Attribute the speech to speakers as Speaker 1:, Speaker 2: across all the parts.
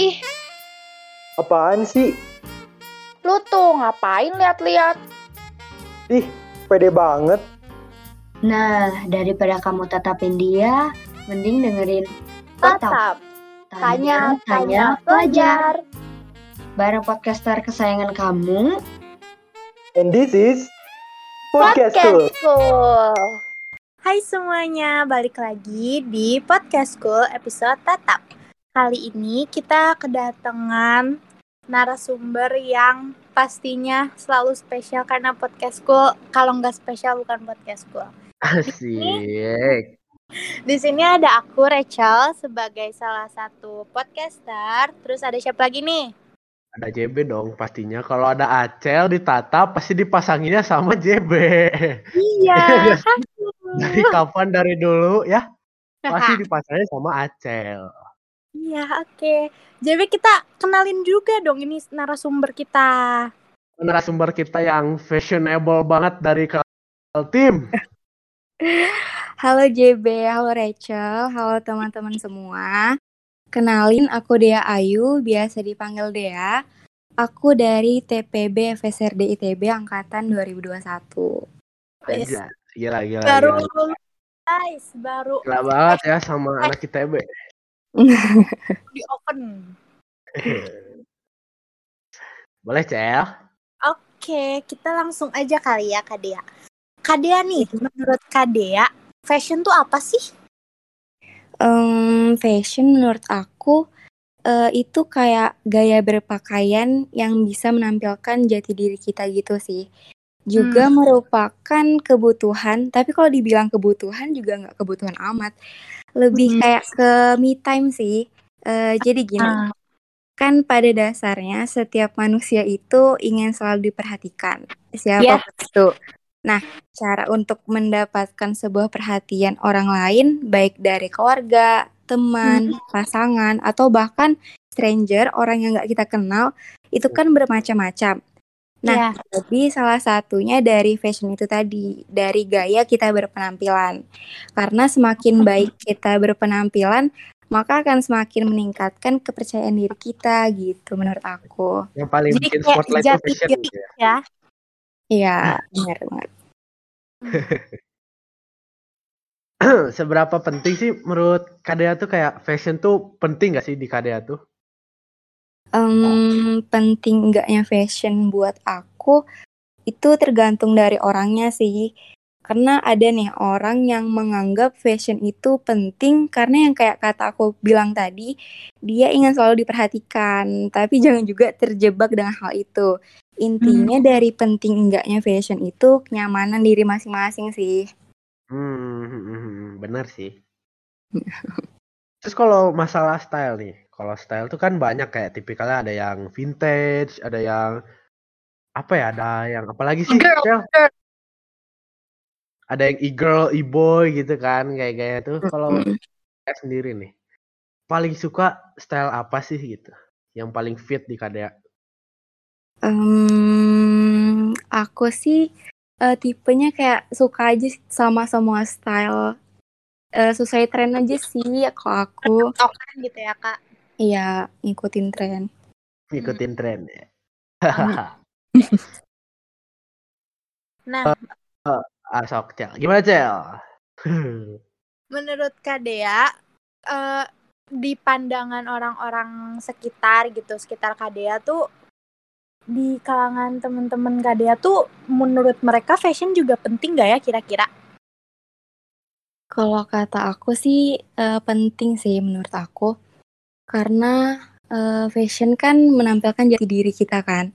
Speaker 1: Ih,
Speaker 2: Apaan sih?
Speaker 1: lu tuh ngapain lihat-lihat?
Speaker 2: Ih, pede banget.
Speaker 3: Nah, daripada kamu tatapin dia, mending dengerin
Speaker 1: Tatap, tanya, tanya, pelajar.
Speaker 3: Bareng podcaster kesayangan kamu.
Speaker 2: And this is Podcast School.
Speaker 1: School.
Speaker 4: Hai semuanya, balik lagi di Podcast School episode Tatap. Kali ini kita kedatangan narasumber yang pastinya selalu spesial karena Podcast School kalau nggak spesial bukan Podcast School.
Speaker 5: Asik.
Speaker 4: Di sini ada aku Rachel sebagai salah satu podcaster. Terus ada siapa lagi nih?
Speaker 5: Ada JB dong pastinya. Kalau ada Acel ditatap pasti dipasanginnya sama JB.
Speaker 4: Iya.
Speaker 5: Dari kapan dari dulu ya? Pasti dipasangin sama Acel.
Speaker 4: Iya, oke. JB kita kenalin juga dong ini narasumber kita.
Speaker 5: Narasumber kita yang fashionable banget dari tim.
Speaker 6: Halo JB, halo Rachel, halo teman-teman semua. Kenalin aku Dea Ayu, biasa dipanggil Dea. Aku dari TPB FSRD ITB angkatan 2021.
Speaker 5: Aja. Gila, gila,
Speaker 4: Baru
Speaker 5: gila.
Speaker 4: lulus, guys, baru
Speaker 5: Gila banget ya sama anak ITB.
Speaker 4: di open.
Speaker 5: Boleh, Cel?
Speaker 4: Oke, kita langsung aja kali ya Kak Dea. Kak Dea nih, menurut Kak Dea, fashion tuh apa sih?
Speaker 6: Em, fashion menurut aku eh, itu kayak gaya berpakaian yang bisa menampilkan jati diri kita gitu sih. Juga merupakan kebutuhan, tapi kalau dibilang kebutuhan juga nggak kebutuhan amat. Lebih
Speaker 4: Hmm.
Speaker 6: kayak ke me time sih. Eh, jadi gini.
Speaker 4: Ah.
Speaker 6: Kan pada dasarnya setiap manusia itu ingin selalu diperhatikan,
Speaker 4: Iya.
Speaker 6: siapa pun itu. Nah, cara untuk mendapatkan sebuah perhatian orang lain, baik dari keluarga, teman, pasangan, atau bahkan stranger, orang yang nggak kita kenal, itu kan bermacam-macam. Nah, jadi salah satunya dari fashion itu tadi, dari gaya kita berpenampilan. Karena semakin baik kita berpenampilan, maka akan semakin meningkatkan kepercayaan diri kita gitu menurut aku.
Speaker 5: Yang paling
Speaker 4: Jadi
Speaker 5: bikin spotlight fashion
Speaker 4: diri
Speaker 5: gitu ya.
Speaker 4: ya.
Speaker 6: Iya, benar banget.
Speaker 5: Seberapa penting sih menurut Kadea tuh kayak fashion tuh penting gak sih di Kadea tuh?
Speaker 6: Em, penting enggaknya fashion buat aku itu tergantung dari orangnya sih. Karena ada nih orang yang menganggap fashion itu penting karena yang kayak kata aku bilang tadi, dia ingin selalu diperhatikan, tapi jangan juga terjebak dengan hal itu. Intinya dari penting enggaknya fashion itu kenyamanan diri masing-masing sih.
Speaker 5: Hmm, bener sih. Terus kalau masalah style nih, kalau style tuh kan banyak kayak tipikalnya ada yang vintage, ada yang apa ya, ada yang apa lagi sih?
Speaker 4: Girl, girl.
Speaker 5: Ada yang e-girl, e-boy gitu kan, kayak gaya tuh. Kalau saya sendiri nih, paling suka style apa sih gitu? Yang paling fit di Kadea?
Speaker 6: Em, aku sih eh, tipenya kayak suka aja sama semua style. Eh, sesuai tren aja sih kalau aku.
Speaker 4: Tokan gitu ya kak.
Speaker 6: Iya, ngikutin tren.
Speaker 5: Ngikutin tren ya.
Speaker 4: Nah,
Speaker 5: ah, sok, Cel. Gimana, Cel?
Speaker 4: menurut Kak Dea, eh, di pandangan orang-orang sekitar gitu, sekitar Kak Dea tuh di kalangan teman-teman Kak Dea tuh menurut mereka fashion juga penting gak ya kira-kira?
Speaker 6: Kalau kata aku sih eh, penting sih menurut aku. Karena eh, fashion kan menampilkan jati diri kita kan.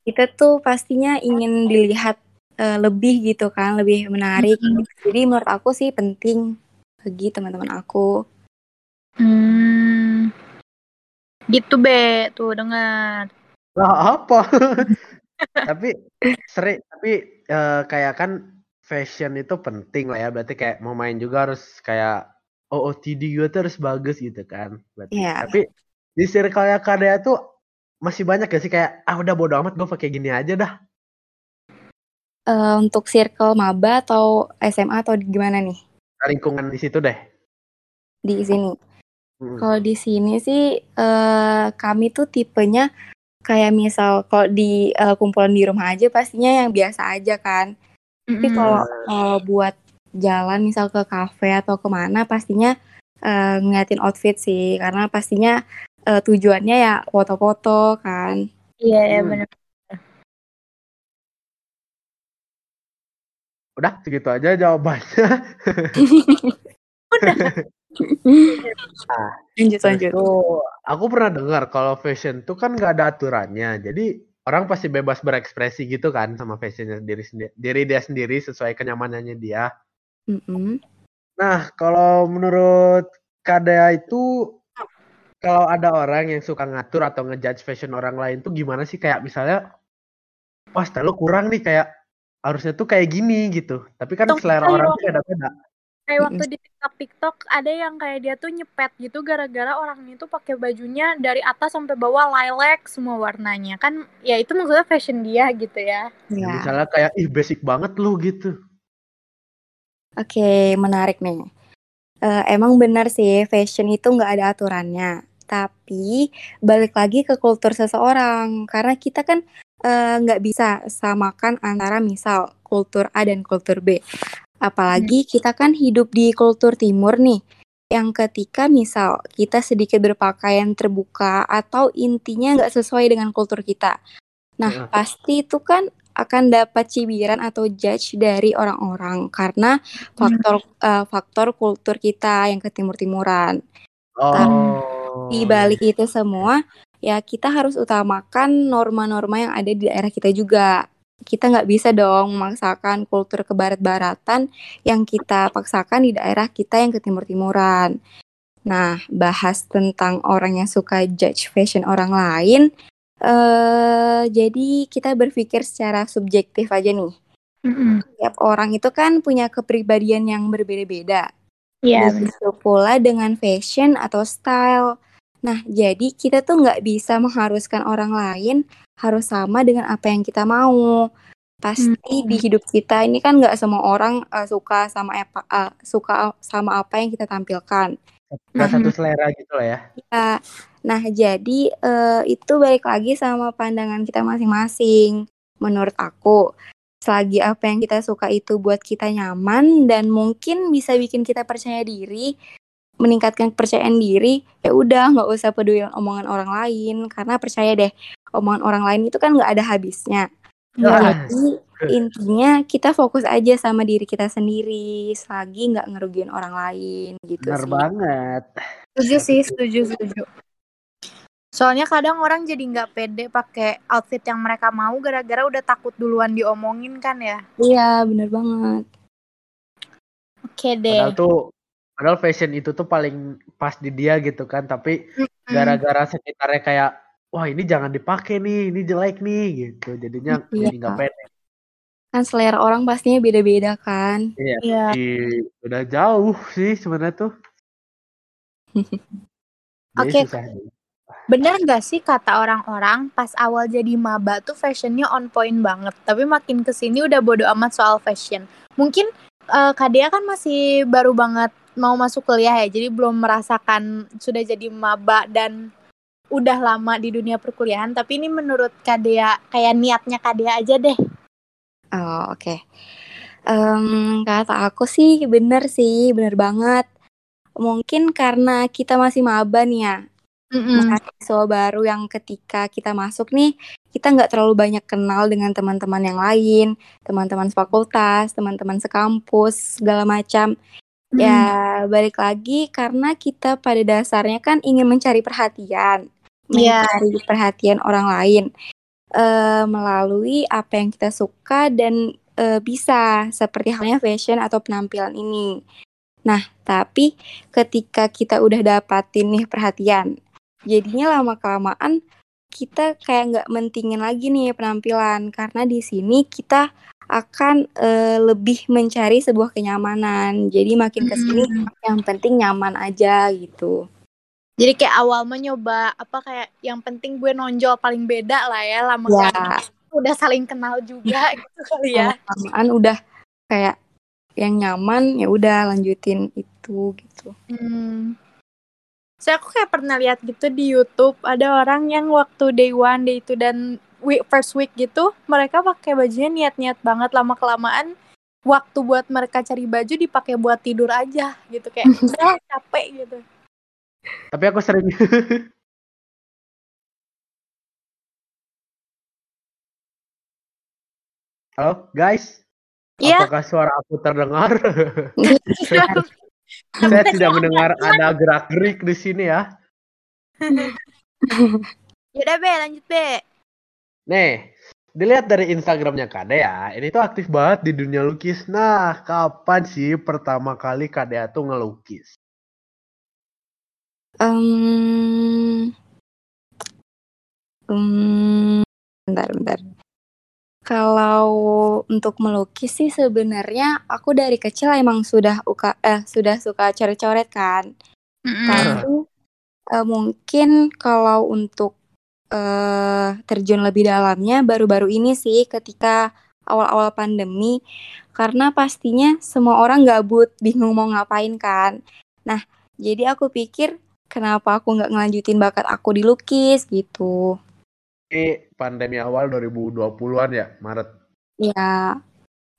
Speaker 6: Kita tuh pastinya ingin dilihat eh, lebih gitu kan, lebih menarik.
Speaker 4: Mm-mm.
Speaker 6: Jadi menurut aku sih penting bagi teman-teman aku.
Speaker 4: Hmm. Gitu be, tuh dengar.
Speaker 5: Lah apa? tapi sering tapi eh, kayak kan fashion itu penting lah ya berarti kayak mau main juga harus kayak OOTD gue tuh harus bagus gitu kan berarti
Speaker 6: Iya.
Speaker 5: tapi di circle-nya Kadea tuh masih banyak gak sih kayak ah udah bodo amat gue pakai gini aja dah
Speaker 6: Eh, untuk circle maba atau SMA atau di- gimana nih
Speaker 5: lingkungan di situ deh
Speaker 6: di sini?
Speaker 5: Mm.
Speaker 6: Kalau di sini sih eh, kami tuh tipenya kayak misal kalau di eh, kumpulan di rumah aja pastinya yang biasa aja kan. Tapi
Speaker 4: Mm-mm.
Speaker 6: kalau kalau buat jalan misal ke kafe atau ke mana pastinya eh, ngeliatin outfit sih karena pastinya eh, tujuannya ya foto-foto kan.
Speaker 4: Iya, ya
Speaker 5: Hmm.
Speaker 4: benar.
Speaker 5: Udah segitu aja jawabannya.
Speaker 6: Lanjut
Speaker 5: Terus
Speaker 6: lanjut.
Speaker 5: tuh aku pernah dengar kalau fashion tuh kan nggak ada aturannya. Jadi orang pasti bebas berekspresi gitu kan sama fashionnya diri sendiri, diri dia sendiri sesuai kenyamanannya dia.
Speaker 6: Mm-mm.
Speaker 5: Nah, kalau menurut Kadea itu kalau ada orang yang suka ngatur atau ngejudge fashion orang lain tuh gimana sih kayak misalnya wah style lu kurang nih kayak harusnya tuh kayak gini gitu. Tapi kan
Speaker 4: Tunggu,
Speaker 5: selera orang tuh beda-beda.
Speaker 4: Kayak waktu di TikTok TikTok ada yang kayak dia tuh nyepet gitu gara-gara orang itu pakai bajunya dari atas sampai bawah lilac semua warnanya. Kan ya itu maksudnya fashion dia gitu ya.
Speaker 5: Ya,
Speaker 6: Ya.
Speaker 5: misalnya kayak ih basic banget lu gitu.
Speaker 6: Oke, menarik nih. Eh, emang benar sih, fashion itu nggak ada aturannya. Tapi balik lagi ke kultur seseorang, karena kita kan eh, nggak bisa samakan antara misal kultur A dan kultur B. Apalagi kita kan hidup di kultur timur nih, yang ketika misal kita sedikit berpakaian terbuka atau intinya nggak sesuai dengan kultur kita. Nah,
Speaker 5: Heeh.
Speaker 6: pasti itu kan akan dapat cibiran atau judge dari orang-orang karena faktor eh, faktor kultur kita yang ke timur-timuran.
Speaker 5: Oh.
Speaker 6: Di balik itu semua, ya kita harus utamakan norma-norma yang ada di daerah kita juga. Kita nggak bisa dong memaksakan kultur ke barat-baratan yang kita paksakan di daerah kita yang ke timur-timuran. Nah, bahas tentang orang yang suka judge fashion orang lain, eh jadi kita berpikir secara subjektif aja nih. Tiap orang itu kan punya kepribadian yang berbeda-beda.
Speaker 4: Iya, benar.
Speaker 6: Begitu pula dengan fashion atau style. Nah, jadi kita tuh nggak bisa mengharuskan orang lain harus sama dengan apa yang kita mau. Pasti di hidup kita ini kan nggak semua orang eh, suka sama apa eh, suka sama apa yang kita tampilkan.
Speaker 5: Nggak satu selera gitu lah ya.
Speaker 6: Ya. Nah, jadi eh, itu balik lagi sama pandangan kita masing-masing. Menurut aku, selagi apa yang kita suka itu buat kita nyaman dan mungkin bisa bikin kita percaya diri, meningkatkan kepercayaan diri, ya udah nggak usah peduli omongan orang lain karena percaya deh, omongan orang lain itu kan nggak ada habisnya.
Speaker 5: Ah,
Speaker 6: Jadi intinya kita fokus aja sama diri kita sendiri, selagi nggak ngerugiin orang lain gitu
Speaker 5: bener
Speaker 6: sih.
Speaker 5: banget.
Speaker 4: Setuju sih, setuju, setuju. Soalnya kadang orang jadi nggak pede pakai outfit yang mereka mau gara-gara udah takut duluan diomongin kan ya.
Speaker 6: Iya, bener banget.
Speaker 4: Oke deh.
Speaker 5: Padahal tuh padahal fashion itu tuh paling pas di dia gitu kan, tapi
Speaker 4: Mm-mm.
Speaker 5: gara-gara sekitarnya kayak wah ini jangan dipakai nih, ini jelek nih gitu. Jadinya
Speaker 6: Iya.
Speaker 5: jadi nggak pede.
Speaker 6: Kan selera orang pastinya beda-beda kan.
Speaker 5: Iya.
Speaker 4: Iya.
Speaker 5: Di- udah jauh sih sebenarnya tuh.
Speaker 4: Oke.
Speaker 5: susah nih.
Speaker 4: Bener nggak sih kata orang-orang pas awal jadi maba tuh fashionnya on point banget, tapi makin ke sini udah bodo amat soal fashion. Mungkin eh, Kak Dea kan masih baru banget mau masuk kuliah ya, jadi belum merasakan sudah jadi maba dan udah lama di dunia perkuliahan. Tapi ini menurut Kak Dea kayak niatnya Kak Dea aja deh.
Speaker 6: Oh, oke. Em, kata aku sih bener sih, bener banget. Mungkin karena kita masih maba nih ya, mahasiswa baru yang ketika kita masuk nih, kita nggak terlalu banyak kenal dengan teman-teman yang lain, teman-teman fakultas, teman-teman sekampus, segala macam. Ya, balik lagi karena kita pada dasarnya kan ingin mencari perhatian,
Speaker 4: Iya.
Speaker 6: mencari perhatian orang lain eh, melalui apa yang kita suka dan eh, bisa seperti halnya fashion atau penampilan ini. Nah, tapi ketika kita udah dapatin nih perhatian, jadinya lama kelamaan kita kayak nggak mentingin lagi nih penampilan karena di sini kita akan eh, lebih mencari sebuah kenyamanan. Jadi makin ke sini yang penting nyaman aja gitu.
Speaker 4: Jadi kayak awal mencoba apa kayak yang penting gue nonjol paling beda lah ya lama
Speaker 6: Ya,
Speaker 4: kelamaan udah saling kenal juga gitu kali ya.
Speaker 6: lama-kelamaan udah kayak yang nyaman ya udah lanjutin itu gitu.
Speaker 4: Hmm. Saya aku kayak pernah lihat gitu di YouTube ada orang yang waktu day one, day two dan week, first week gitu mereka pakai bajunya niat-niat banget lama kelamaan waktu buat mereka cari baju dipakai buat tidur aja gitu kayak udah capek gitu.
Speaker 5: Tapi aku sering Halo guys,
Speaker 4: Iya.
Speaker 5: apakah suara aku terdengar? Saya tidak mendengar ada gerak-gerik di sini ya.
Speaker 4: Yaudah be, lanjut be.
Speaker 5: Nih, dilihat dari Instagramnya Kade ya, ini tuh aktif banget di dunia lukis. Nah, kapan sih pertama kali Kade tuh ngelukis?
Speaker 6: Em, em, bentar, bentar. Kalau untuk melukis sih sebenarnya aku dari kecil emang sudah uka, eh sudah suka coret-coret kan. Tapi eh, mungkin kalau untuk eh terjun lebih dalamnya baru-baru ini sih ketika awal-awal pandemi karena pastinya semua orang gabut bingung mau ngapain kan. Nah, jadi aku pikir kenapa aku nggak ngelanjutin bakat aku di lukis gitu.
Speaker 5: Ini pandemi awal 2020-an ya, Maret.
Speaker 6: Ya,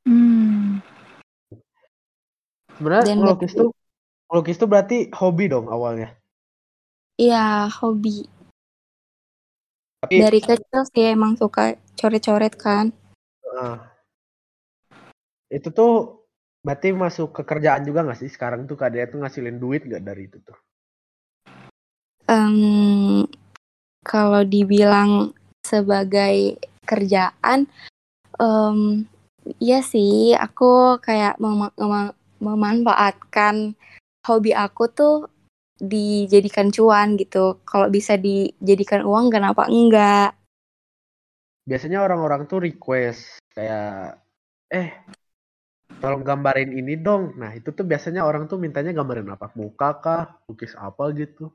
Speaker 4: Hmm.
Speaker 5: Sebenarnya
Speaker 6: Dan berarti-
Speaker 5: tuh ngelukis tuh berarti hobi dong awalnya.
Speaker 6: iya hobi.
Speaker 5: Tapi
Speaker 6: Dari kecil sih emang suka coret-coret kan.
Speaker 5: eh, itu tuh berarti masuk ke kerjaan juga nggak sih sekarang tuh Kade tuh ngasilin duit nggak dari itu tuh?
Speaker 6: Em, kalau dibilang sebagai kerjaan, em, iya sih aku kayak mema- mema- memanfaatkan hobi aku tuh dijadikan cuan gitu. Kalau bisa dijadikan uang, kenapa enggak?
Speaker 5: Biasanya orang-orang tuh request kayak eh tolong gambarin ini dong. Nah, itu tuh biasanya orang tuh mintanya gambarin apa? Muka kah? Lukis apa gitu.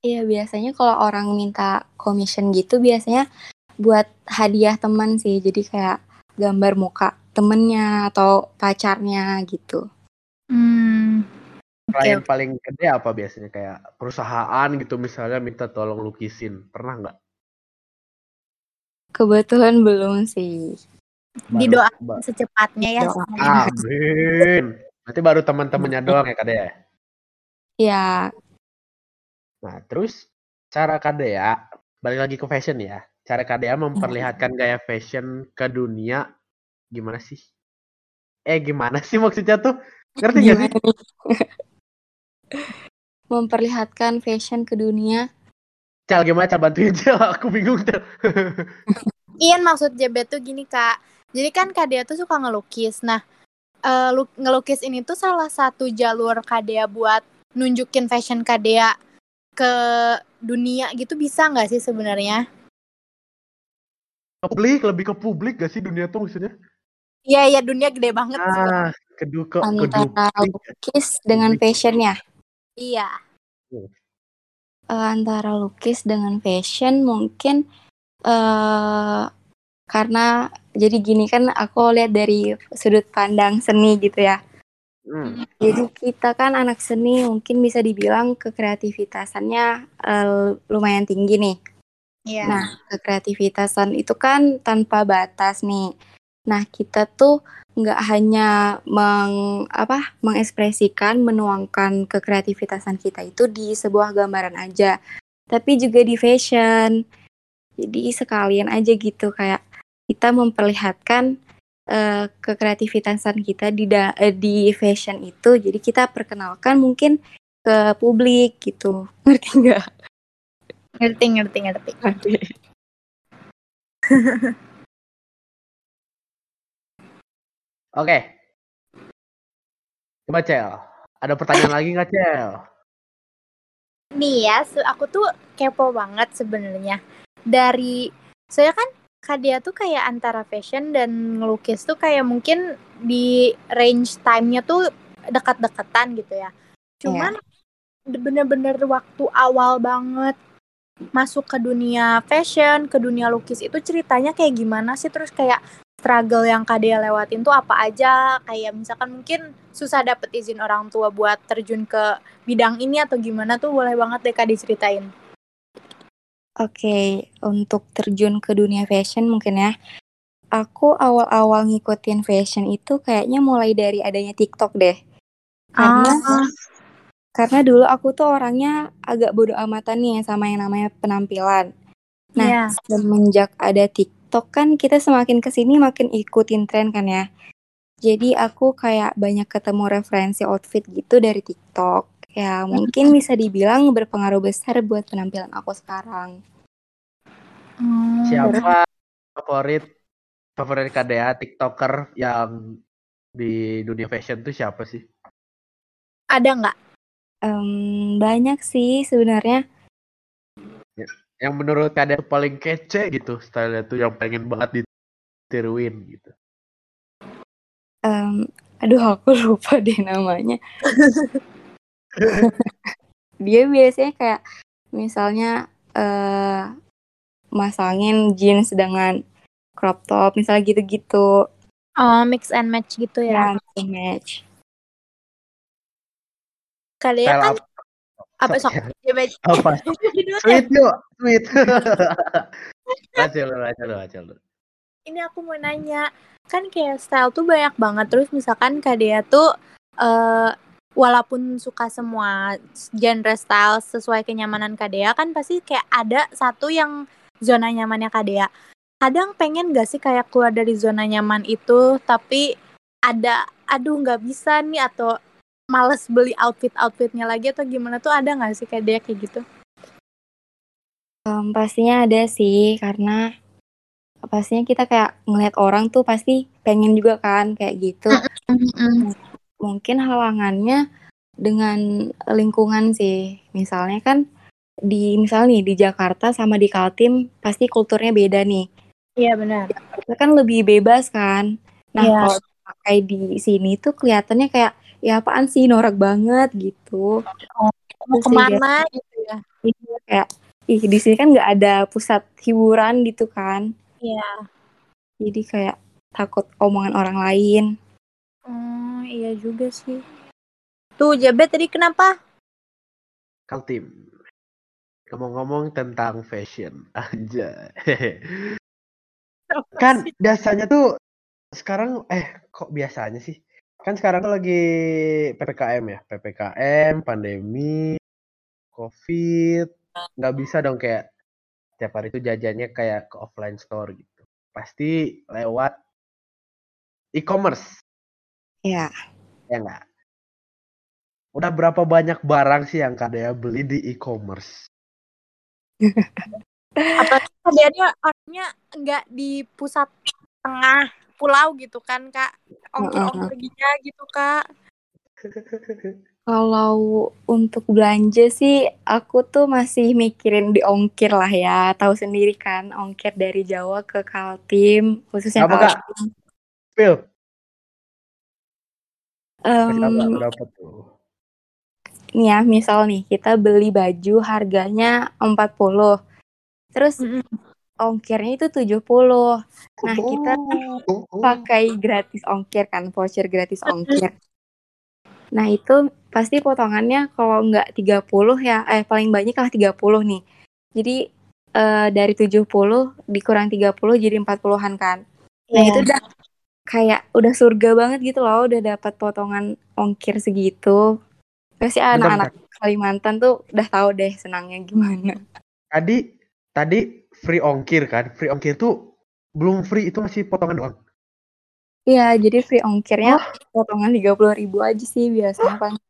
Speaker 6: Iya, biasanya kalau orang minta commission gitu, biasanya buat hadiah teman sih. Jadi kayak gambar muka temennya atau pacarnya gitu.
Speaker 4: Hmm.
Speaker 5: Klien paling gede apa biasanya kayak perusahaan gitu misalnya minta tolong lukisin. Pernah nggak?
Speaker 6: Kebetulan belum sih.
Speaker 5: Baru-
Speaker 4: Didoain
Speaker 5: ba-
Speaker 4: secepatnya ya.
Speaker 6: Doa.
Speaker 4: semuanya.
Speaker 5: Amin. Berarti baru teman-temannya doang ya Kade ya?
Speaker 6: Ya,
Speaker 5: Nah, terus cara Kadea, balik lagi ke fashion ya. Cara Kadea memperlihatkan gaya fashion ke dunia gimana sih? Eh, gimana sih maksudnya tuh? Ngerti gak sih?
Speaker 6: Memperlihatkan fashion ke dunia.
Speaker 5: Cel, gimana? Cel, bantuin Cel. Aku bingung, Cel.
Speaker 4: Ian maksud JB tuh gini kak. Jadi kan Kadea tuh suka ngelukis. Nah, lu- ngelukis ini tuh salah satu jalur Kadea buat nunjukin fashion Kadea ke dunia gitu bisa nggak sih sebenarnya?
Speaker 5: Ke publik, lebih ke publik gak sih dunia tuh maksudnya?
Speaker 4: Iya iya dunia gede banget.
Speaker 5: Ah, kedua ke
Speaker 6: Antara
Speaker 5: kedua.
Speaker 6: lukis dengan fashion ya.
Speaker 4: Iya.
Speaker 6: Eh, antara lukis dengan fashion mungkin eh karena jadi gini kan aku lihat dari sudut pandang seni gitu ya.
Speaker 5: Hmm.
Speaker 6: Jadi kita kan anak seni mungkin bisa dibilang kekreativitasannya eh, lumayan tinggi nih.
Speaker 4: Iya.
Speaker 6: Nah, kekreativitasan itu kan tanpa batas nih. Nah, kita tuh nggak hanya meng, apa, mengekspresikan, menuangkan kekreativitasan kita itu di sebuah gambaran aja, tapi juga di fashion. Jadi sekalian aja gitu kayak kita memperlihatkan eh, kekreativitasan kita di da- eh, di fashion itu. Jadi kita perkenalkan mungkin ke publik gitu. Ngerti nggak?
Speaker 4: Ngerti ngerti ngerti.
Speaker 5: Oke. Coba, Cel. Ada pertanyaan lagi nggak, Cel?
Speaker 4: Nih ya, aku tuh kepo banget sebenarnya. Dari saya kan Kadia tuh kayak antara fashion dan ngelukis tuh kayak mungkin di range time-nya tuh dekat-dekatan gitu ya. Cuman bener-bener waktu awal banget masuk ke dunia fashion, ke dunia lukis itu ceritanya kayak gimana sih? Terus kayak struggle yang Kak Dea lewatin tuh apa aja? Kayak misalkan mungkin susah dapet izin orang tua buat terjun ke bidang ini atau gimana tuh boleh banget deh Kak diceritain.
Speaker 6: Oke, untuk terjun ke dunia fashion mungkin ya. Aku awal-awal ngikutin fashion itu kayaknya mulai dari adanya TikTok deh. Karena
Speaker 4: Ah.
Speaker 6: karena dulu aku tuh orangnya agak bodo amatan nih sama yang namanya penampilan. Nah,
Speaker 4: Iya.
Speaker 6: semenjak ada TikTok kan kita semakin ke sini makin ikutin tren kan ya. Jadi aku kayak banyak ketemu referensi outfit gitu dari TikTok. Ya mungkin bisa dibilang berpengaruh besar buat penampilan aku sekarang.
Speaker 4: Hmm.
Speaker 5: Siapa favorit favorit KDA TikToker yang di dunia fashion tuh siapa sih?
Speaker 4: Ada nggak?
Speaker 6: Em, banyak sih sebenarnya.
Speaker 5: Yang menurut KDA paling kece gitu stylenya tuh yang pengen banget ditiruin gitu.
Speaker 6: Em, aduh aku lupa deh namanya. Dia biasanya kayak misalnya eh masangin jeans dengan crop top, misalnya gitu-gitu.
Speaker 4: Oh, mix and match gitu ya.
Speaker 6: Ya, match.
Speaker 4: Kak Dea
Speaker 5: Style
Speaker 4: kan
Speaker 5: apa?
Speaker 4: apa sok? Ya,
Speaker 5: Apa?
Speaker 4: Deh.
Speaker 5: Sweet yuk, sweet. Baca lu, baca lu, baca lu.
Speaker 4: ini aku mau nanya kan kayak style tuh banyak banget terus misalkan Kak Dea tuh eh walaupun suka semua genre style sesuai kenyamanan Kak Dea kan pasti kayak ada satu yang zona nyamannya Kak Dea kadang pengen gak sih kayak keluar dari zona nyaman itu tapi ada aduh nggak bisa nih atau males beli outfit outfitnya lagi atau gimana tuh ada nggak sih Kak Dea kayak gitu
Speaker 6: Em, pastinya ada sih karena pastinya kita kayak ngeliat orang tuh pasti pengen juga kan kayak gitu. Mungkin halangannya dengan lingkungan sih. Misalnya kan di misal nih di Jakarta sama di Kaltim pasti kulturnya beda nih.
Speaker 4: iya benar
Speaker 6: Kita kan lebih bebas kan. Nah,
Speaker 4: Iya.
Speaker 6: kalau pakai di sini tuh kelihatannya kayak ya apaan sih norak banget gitu.
Speaker 4: mau
Speaker 6: Terus
Speaker 4: ke mana gitu ya
Speaker 6: Iya, kayak ih di sini kan nggak ada pusat hiburan gitu kan.
Speaker 4: iya
Speaker 6: Jadi kayak takut omongan orang lain.
Speaker 4: Oh, iya juga sih. Tuh, Jabet tadi kenapa?
Speaker 5: Kaltim. Ngomong-ngomong tentang fashion aja. kan biasanya tuh sekarang eh kok biasanya sih? Kan sekarang tuh lagi PPKM ya, PPKM, pandemi, Covid, nggak bisa dong kayak tiap hari itu jajannya kayak ke offline store gitu. Pasti lewat e-commerce,
Speaker 6: Ya,
Speaker 5: ya nggak? Udah berapa banyak barang sih yang kadang beli di e-commerce?
Speaker 4: Apalagi kabarnya orangnya nggak di pusat tengah pulau gitu kan, Kak. Ongkir-ongkir perginya gitu, Kak.
Speaker 6: kalau untuk belanja sih aku tuh masih mikirin di ongkir lah ya. Tahu sendiri kan, ongkir dari Jawa ke Kaltim, khususnya
Speaker 5: Apa, Kak?
Speaker 6: Kaltim.
Speaker 5: Berapa, berapa tuh?
Speaker 6: Nih ya, misal nih kita beli baju harganya 40. Terus
Speaker 4: Mm-mm.
Speaker 6: ongkirnya itu 70. Nah, kita
Speaker 5: Oh, oh.
Speaker 6: pakai gratis ongkir kan, voucher gratis ongkir. Nah, itu pasti potongannya kalau nggak 30 ya, eh paling banyak lah 30 nih. Jadi eh, dari 70 dikurang 30 jadi 40-an kan. Nah,
Speaker 4: Iya.
Speaker 6: itu udah kayak udah surga banget gitu loh, udah dapat potongan ongkir segitu. Pasti anak-anak Kalimantan tuh udah tahu deh senangnya gimana.
Speaker 5: Tadi tadi free ongkir kan? Free ongkir tuh belum free itu masih potongan doang.
Speaker 6: Iya, jadi free ongkirnya potongan 30 ribu aja sih biasanya paling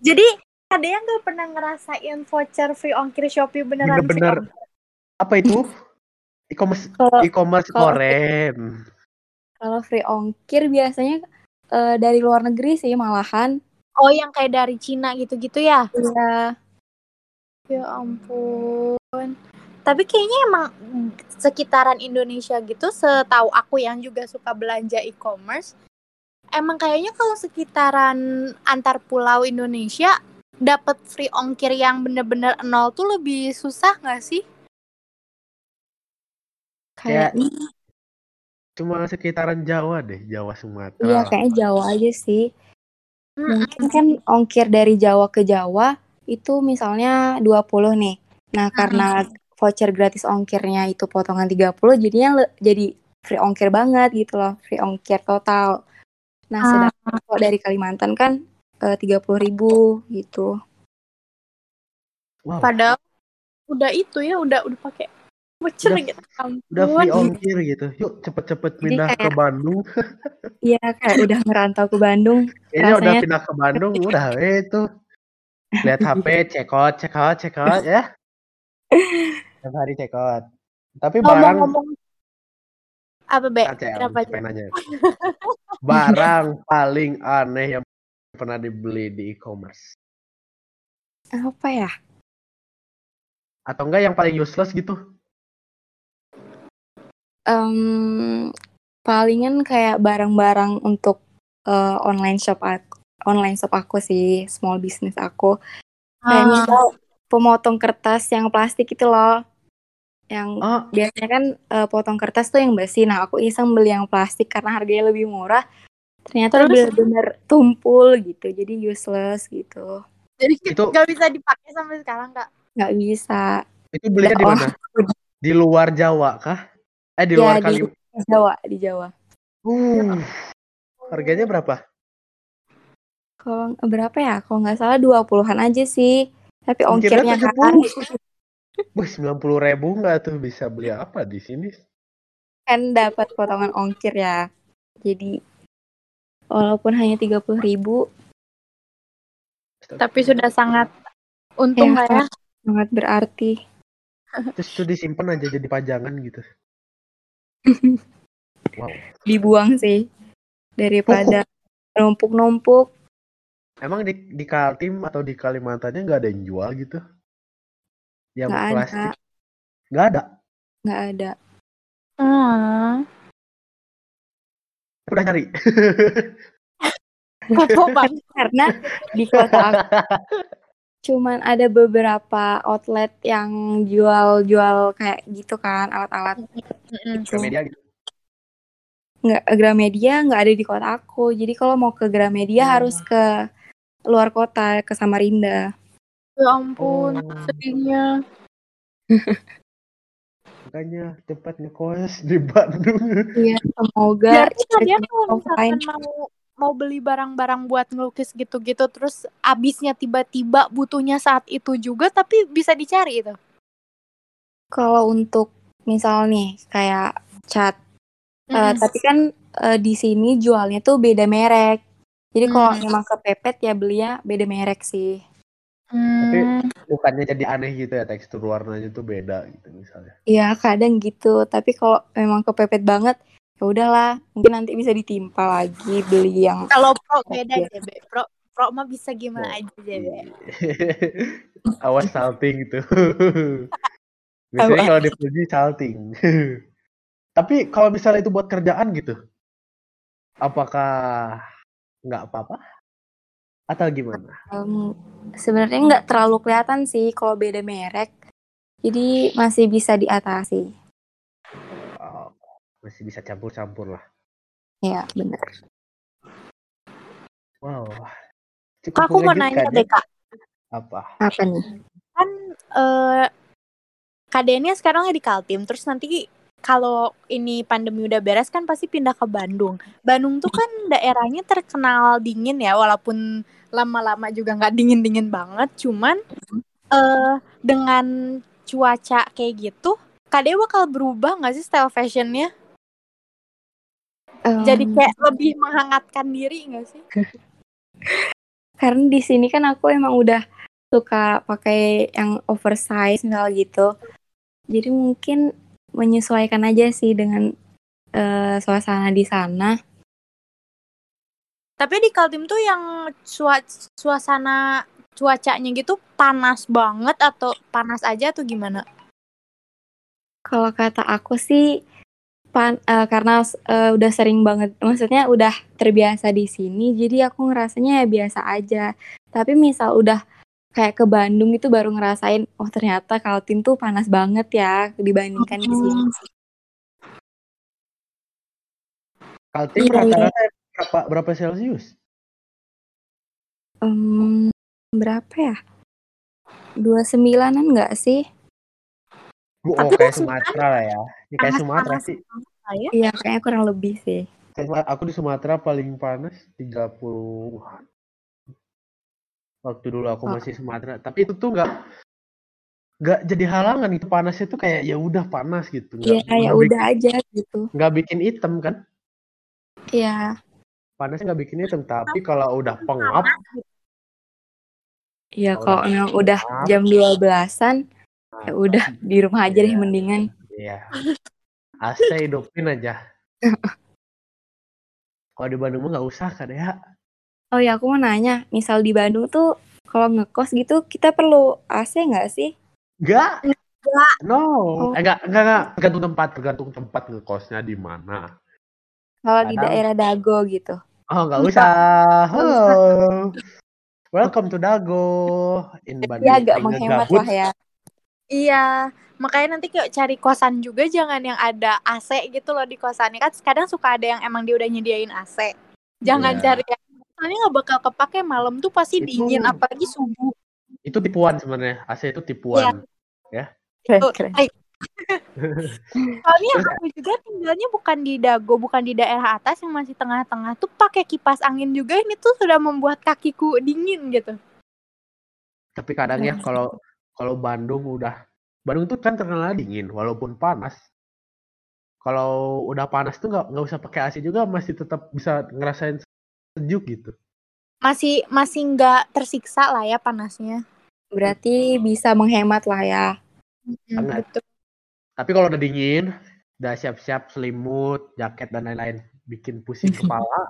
Speaker 4: Jadi, ada yang nggak pernah ngerasain voucher free ongkir Shopee beneran
Speaker 5: Bener-bener apa itu? E-commerce e-commerce koren.
Speaker 6: Kalau free ongkir biasanya eh, dari luar negeri sih malahan.
Speaker 4: Oh, yang kayak dari Cina gitu-gitu ya?
Speaker 6: Iya.
Speaker 4: Ya ampun. Tapi kayaknya emang sekitaran Indonesia gitu, setahu aku yang juga suka belanja e-commerce, emang kayaknya kalau sekitaran antar pulau Indonesia dapat free ongkir yang bener-bener nol tuh lebih susah nggak sih?
Speaker 5: Kayak-
Speaker 6: Kayaknya
Speaker 5: cuma sekitaran Jawa deh, Jawa Sumatera.
Speaker 6: Iya kayaknya Jawa aja sih. Mungkin kan ongkir dari Jawa ke Jawa itu misalnya 20 nih. Nah, karena voucher gratis ongkirnya itu potongan 30 jadinya le- jadi free ongkir banget gitu loh, free ongkir total. Nah,
Speaker 4: Ah.
Speaker 6: sedangkan kalau dari Kalimantan kan eh, 30.000 ribu gitu.
Speaker 5: Wow,
Speaker 4: Padahal udah itu ya, udah udah pakai voucher
Speaker 5: Udah-
Speaker 4: gitu.
Speaker 5: udah free
Speaker 4: Ampun.
Speaker 5: ongkir gitu. Yuk cepet-cepet pindah ke
Speaker 6: kayak-
Speaker 5: Bandung.
Speaker 6: Iya, kayak udah ngerantau ke Bandung.
Speaker 5: Udah
Speaker 6: Rasanya
Speaker 5: pindah ke Bandung, udah itu. Lihat HP, check out, check out, check out ya. Tiap hari check out. Tapi barang
Speaker 4: Ngomong-ngomong apa be? Kenapa
Speaker 5: nanya? Barang paling aneh yang pernah dibeli di e-commerce.
Speaker 6: apa ya?
Speaker 5: Atau enggak yang paling useless gitu?
Speaker 6: Em, palingan kayak barang-barang untuk eh, online shop aku, online shop aku sih, small business aku. Kayak
Speaker 4: Ah,
Speaker 6: misal pemotong kertas yang plastik itu loh. Yang
Speaker 5: Oh,
Speaker 6: biasanya kan eh, potong kertas tuh yang besi. Nah, aku iseng beli yang plastik karena harganya lebih murah. Ternyata bener-bener tumpul gitu, jadi useless gitu.
Speaker 4: jadi
Speaker 5: Itu-
Speaker 4: nggak bisa dipakai sampai sekarang kak.
Speaker 6: Nggak bisa.
Speaker 5: itu belinya di mana? Di luar Jawa kah? Eh di
Speaker 6: Ya,
Speaker 5: luar
Speaker 6: di-
Speaker 5: Kalimantan.
Speaker 6: Di Jawa, di Jawa.
Speaker 5: Uh, harganya berapa?
Speaker 6: Kalau berapa ya? Kalau nggak salah 20-an aja sih. Tapi
Speaker 5: Ongkirnya
Speaker 6: ongkirnya kan
Speaker 5: 70. Wih, 90 ribu nggak tuh bisa beli apa di sini?
Speaker 6: kan dapat potongan ongkir ya. Jadi walaupun hanya 30.000 ribu
Speaker 4: Tapi sudah sangat untung
Speaker 6: Ya,
Speaker 4: lah ya.
Speaker 6: sangat berarti.
Speaker 5: Terus itu disimpan aja jadi pajangan gitu. Wow.
Speaker 6: Dibuang sih daripada numpuk-numpuk.
Speaker 5: Emang di, di Kaltim atau di Kalimantannya nggak ada yang jual gitu? Yang
Speaker 6: ada.
Speaker 5: plastik? Nggak ada.
Speaker 6: Nggak ada.
Speaker 4: Hmm.
Speaker 5: Udah nyari.
Speaker 6: Karena di kota aku cuman ada beberapa outlet yang jual-jual kayak gitu kan alat-alat
Speaker 4: Mm-mm.
Speaker 5: Ke media gitu.
Speaker 6: nggak Gramedia nggak ada di kota aku jadi kalau mau ke Gramedia harus ke luar kota ke Samarinda
Speaker 4: Ya ampun,
Speaker 5: Oh.
Speaker 4: sedihnya.
Speaker 5: Makanya cepat ngekos di Bandung.
Speaker 6: iya semoga
Speaker 4: Berarti kalian
Speaker 6: cepat
Speaker 4: kalau misalkan mau mau beli barang-barang buat ngelukis gitu-gitu terus abisnya tiba-tiba butuhnya saat itu juga tapi bisa dicari itu.
Speaker 6: kalau untuk misal nih kayak cat eh,
Speaker 4: Mm-mm.
Speaker 6: tapi kan eh, di sini jualnya tuh beda merek jadi kalau
Speaker 4: Hmm.
Speaker 6: emang kepepet ya belinya beda merek sih
Speaker 4: Hmm.
Speaker 5: Bukannya jadi aneh gitu ya tekstur warnanya tuh beda gitu misalnya.
Speaker 6: Iya kadang gitu tapi kalau memang kepepet banget ya udahlah mungkin nanti bisa ditimpa lagi beli yang
Speaker 4: Kalau pro beda
Speaker 6: Iya.
Speaker 4: deh, Be. Pro pro mah bisa gimana aja deh, Be.
Speaker 5: Awas salting gitu. Biasanya kalau dipuji salting. Tapi kalau misalnya itu buat kerjaan gitu, apakah nggak apa-apa? Atau gimana?
Speaker 6: em, sebenarnya nggak terlalu kelihatan sih kalau beda merek jadi masih bisa diatasi
Speaker 5: masih bisa campur-campur lah.
Speaker 6: ya benar
Speaker 5: Wow.
Speaker 4: Kak,
Speaker 5: Cukup
Speaker 4: aku mau nanya
Speaker 5: mengejutkan
Speaker 4: deh,
Speaker 5: ya.
Speaker 4: Kak.
Speaker 5: Apa?
Speaker 6: apa nih
Speaker 4: Kan eh KDN-nya sekarang di Kaltim, terus nanti kalau ini pandemi udah beres kan pasti pindah ke Bandung. Bandung tuh kan daerahnya terkenal dingin ya, walaupun lama-lama juga nggak dingin-dingin banget. Cuman eh dengan cuaca kayak gitu, KD bakal berubah nggak sih style fashionnya? Jadi
Speaker 6: Em,
Speaker 4: kayak lebih menghangatkan diri nggak sih?
Speaker 6: karena di sini kan aku emang udah suka pakai yang oversize misal gitu jadi mungkin menyesuaikan aja sih dengan eh, suasana di sana
Speaker 4: Tapi di Kaltim tuh yang sua- suasana cuacanya gitu panas banget atau panas aja atau gimana?
Speaker 6: kalau kata aku sih pan eh, karena eh, udah sering banget maksudnya udah terbiasa di sini jadi aku ngerasanya ya biasa aja tapi misal udah kayak ke Bandung itu baru ngerasain oh ternyata Kaltim tuh panas banget ya dibandingkan di sini
Speaker 5: Kaltim
Speaker 6: Iya, iya.
Speaker 5: rata-rata berapa berapa Celcius?
Speaker 6: Em, berapa ya? Dua sembilanan nggak sih?
Speaker 5: Bu, oh,
Speaker 4: Tapi
Speaker 5: kayak Sumatera lah ya. Ini kayak Sumatera sih.
Speaker 4: ya.
Speaker 6: Iya, kayaknya kurang lebih sih.
Speaker 5: Kayak Aku di Sumatera paling panas 30 waktu dulu aku
Speaker 6: Oh.
Speaker 5: masih Sumatera. Tapi itu tuh nggak nggak jadi halangan itu panasnya tuh kayak ya udah panas gitu.
Speaker 6: Iya, ya udah aja gitu.
Speaker 5: nggak bikin hitam kan?
Speaker 6: Iya,
Speaker 5: Panasnya nggak bikin hitam. Tapi kalau udah pengap,
Speaker 6: iya
Speaker 5: kalau
Speaker 6: kalau
Speaker 5: udah
Speaker 6: memang udah
Speaker 5: pengap,
Speaker 6: jam 12-an ya
Speaker 5: nah,
Speaker 6: udah di rumah aja deh
Speaker 5: iya,
Speaker 6: mendingan.
Speaker 5: iya. AC hidupin aja. Kalau di Bandung mah nggak usah kan ya?
Speaker 6: Oh ya, aku mau nanya, misal di Bandung tuh kalau ngekos gitu kita perlu AC nggak sih?
Speaker 5: Nggak. No,
Speaker 6: Oh.
Speaker 5: eh, enggak, enggak, enggak, tergantung tempat, tergantung tempat ngekosnya di mana.
Speaker 6: Kalau di daerah Dago gitu.
Speaker 5: oh nggak usah. Halo, welcome to Dago in
Speaker 6: Dia
Speaker 5: Bandung
Speaker 6: agak
Speaker 5: paling
Speaker 6: menghemat lah ya.
Speaker 4: Iya, makanya nanti kayak cari kosan juga jangan yang ada AC gitu loh di kosannya kan kadang suka ada yang emang dia udah nyediain AC. Jangan
Speaker 5: Iya.
Speaker 4: cari yang soalnya nggak bakal kepake malam tuh pasti
Speaker 5: Itu
Speaker 4: dingin apalagi subuh.
Speaker 5: itu tipuan sebenarnya. AC itu tipuan. Ya.
Speaker 4: Tuh,
Speaker 6: keren.
Speaker 4: ay. Soalnya aku juga tinggalnya bukan di Dago, bukan di daerah atas yang masih tengah-tengah tuh pakai kipas angin juga ini tuh sudah membuat kakiku dingin gitu.
Speaker 5: tapi kadang ya kalau kalau Bandung udah Bandung tuh kan terkenal dingin walaupun panas. Kalau udah panas tuh nggak nggak usah pakai AC juga masih tetap bisa ngerasain sejuk gitu.
Speaker 4: Masih masih nggak tersiksa lah ya panasnya.
Speaker 6: Berarti bisa menghemat lah ya.
Speaker 4: Mm,
Speaker 5: Banget.
Speaker 4: betul.
Speaker 5: Tapi kalau udah dingin, udah siap-siap selimut, jaket dan lain-lain, bikin pusing kepala.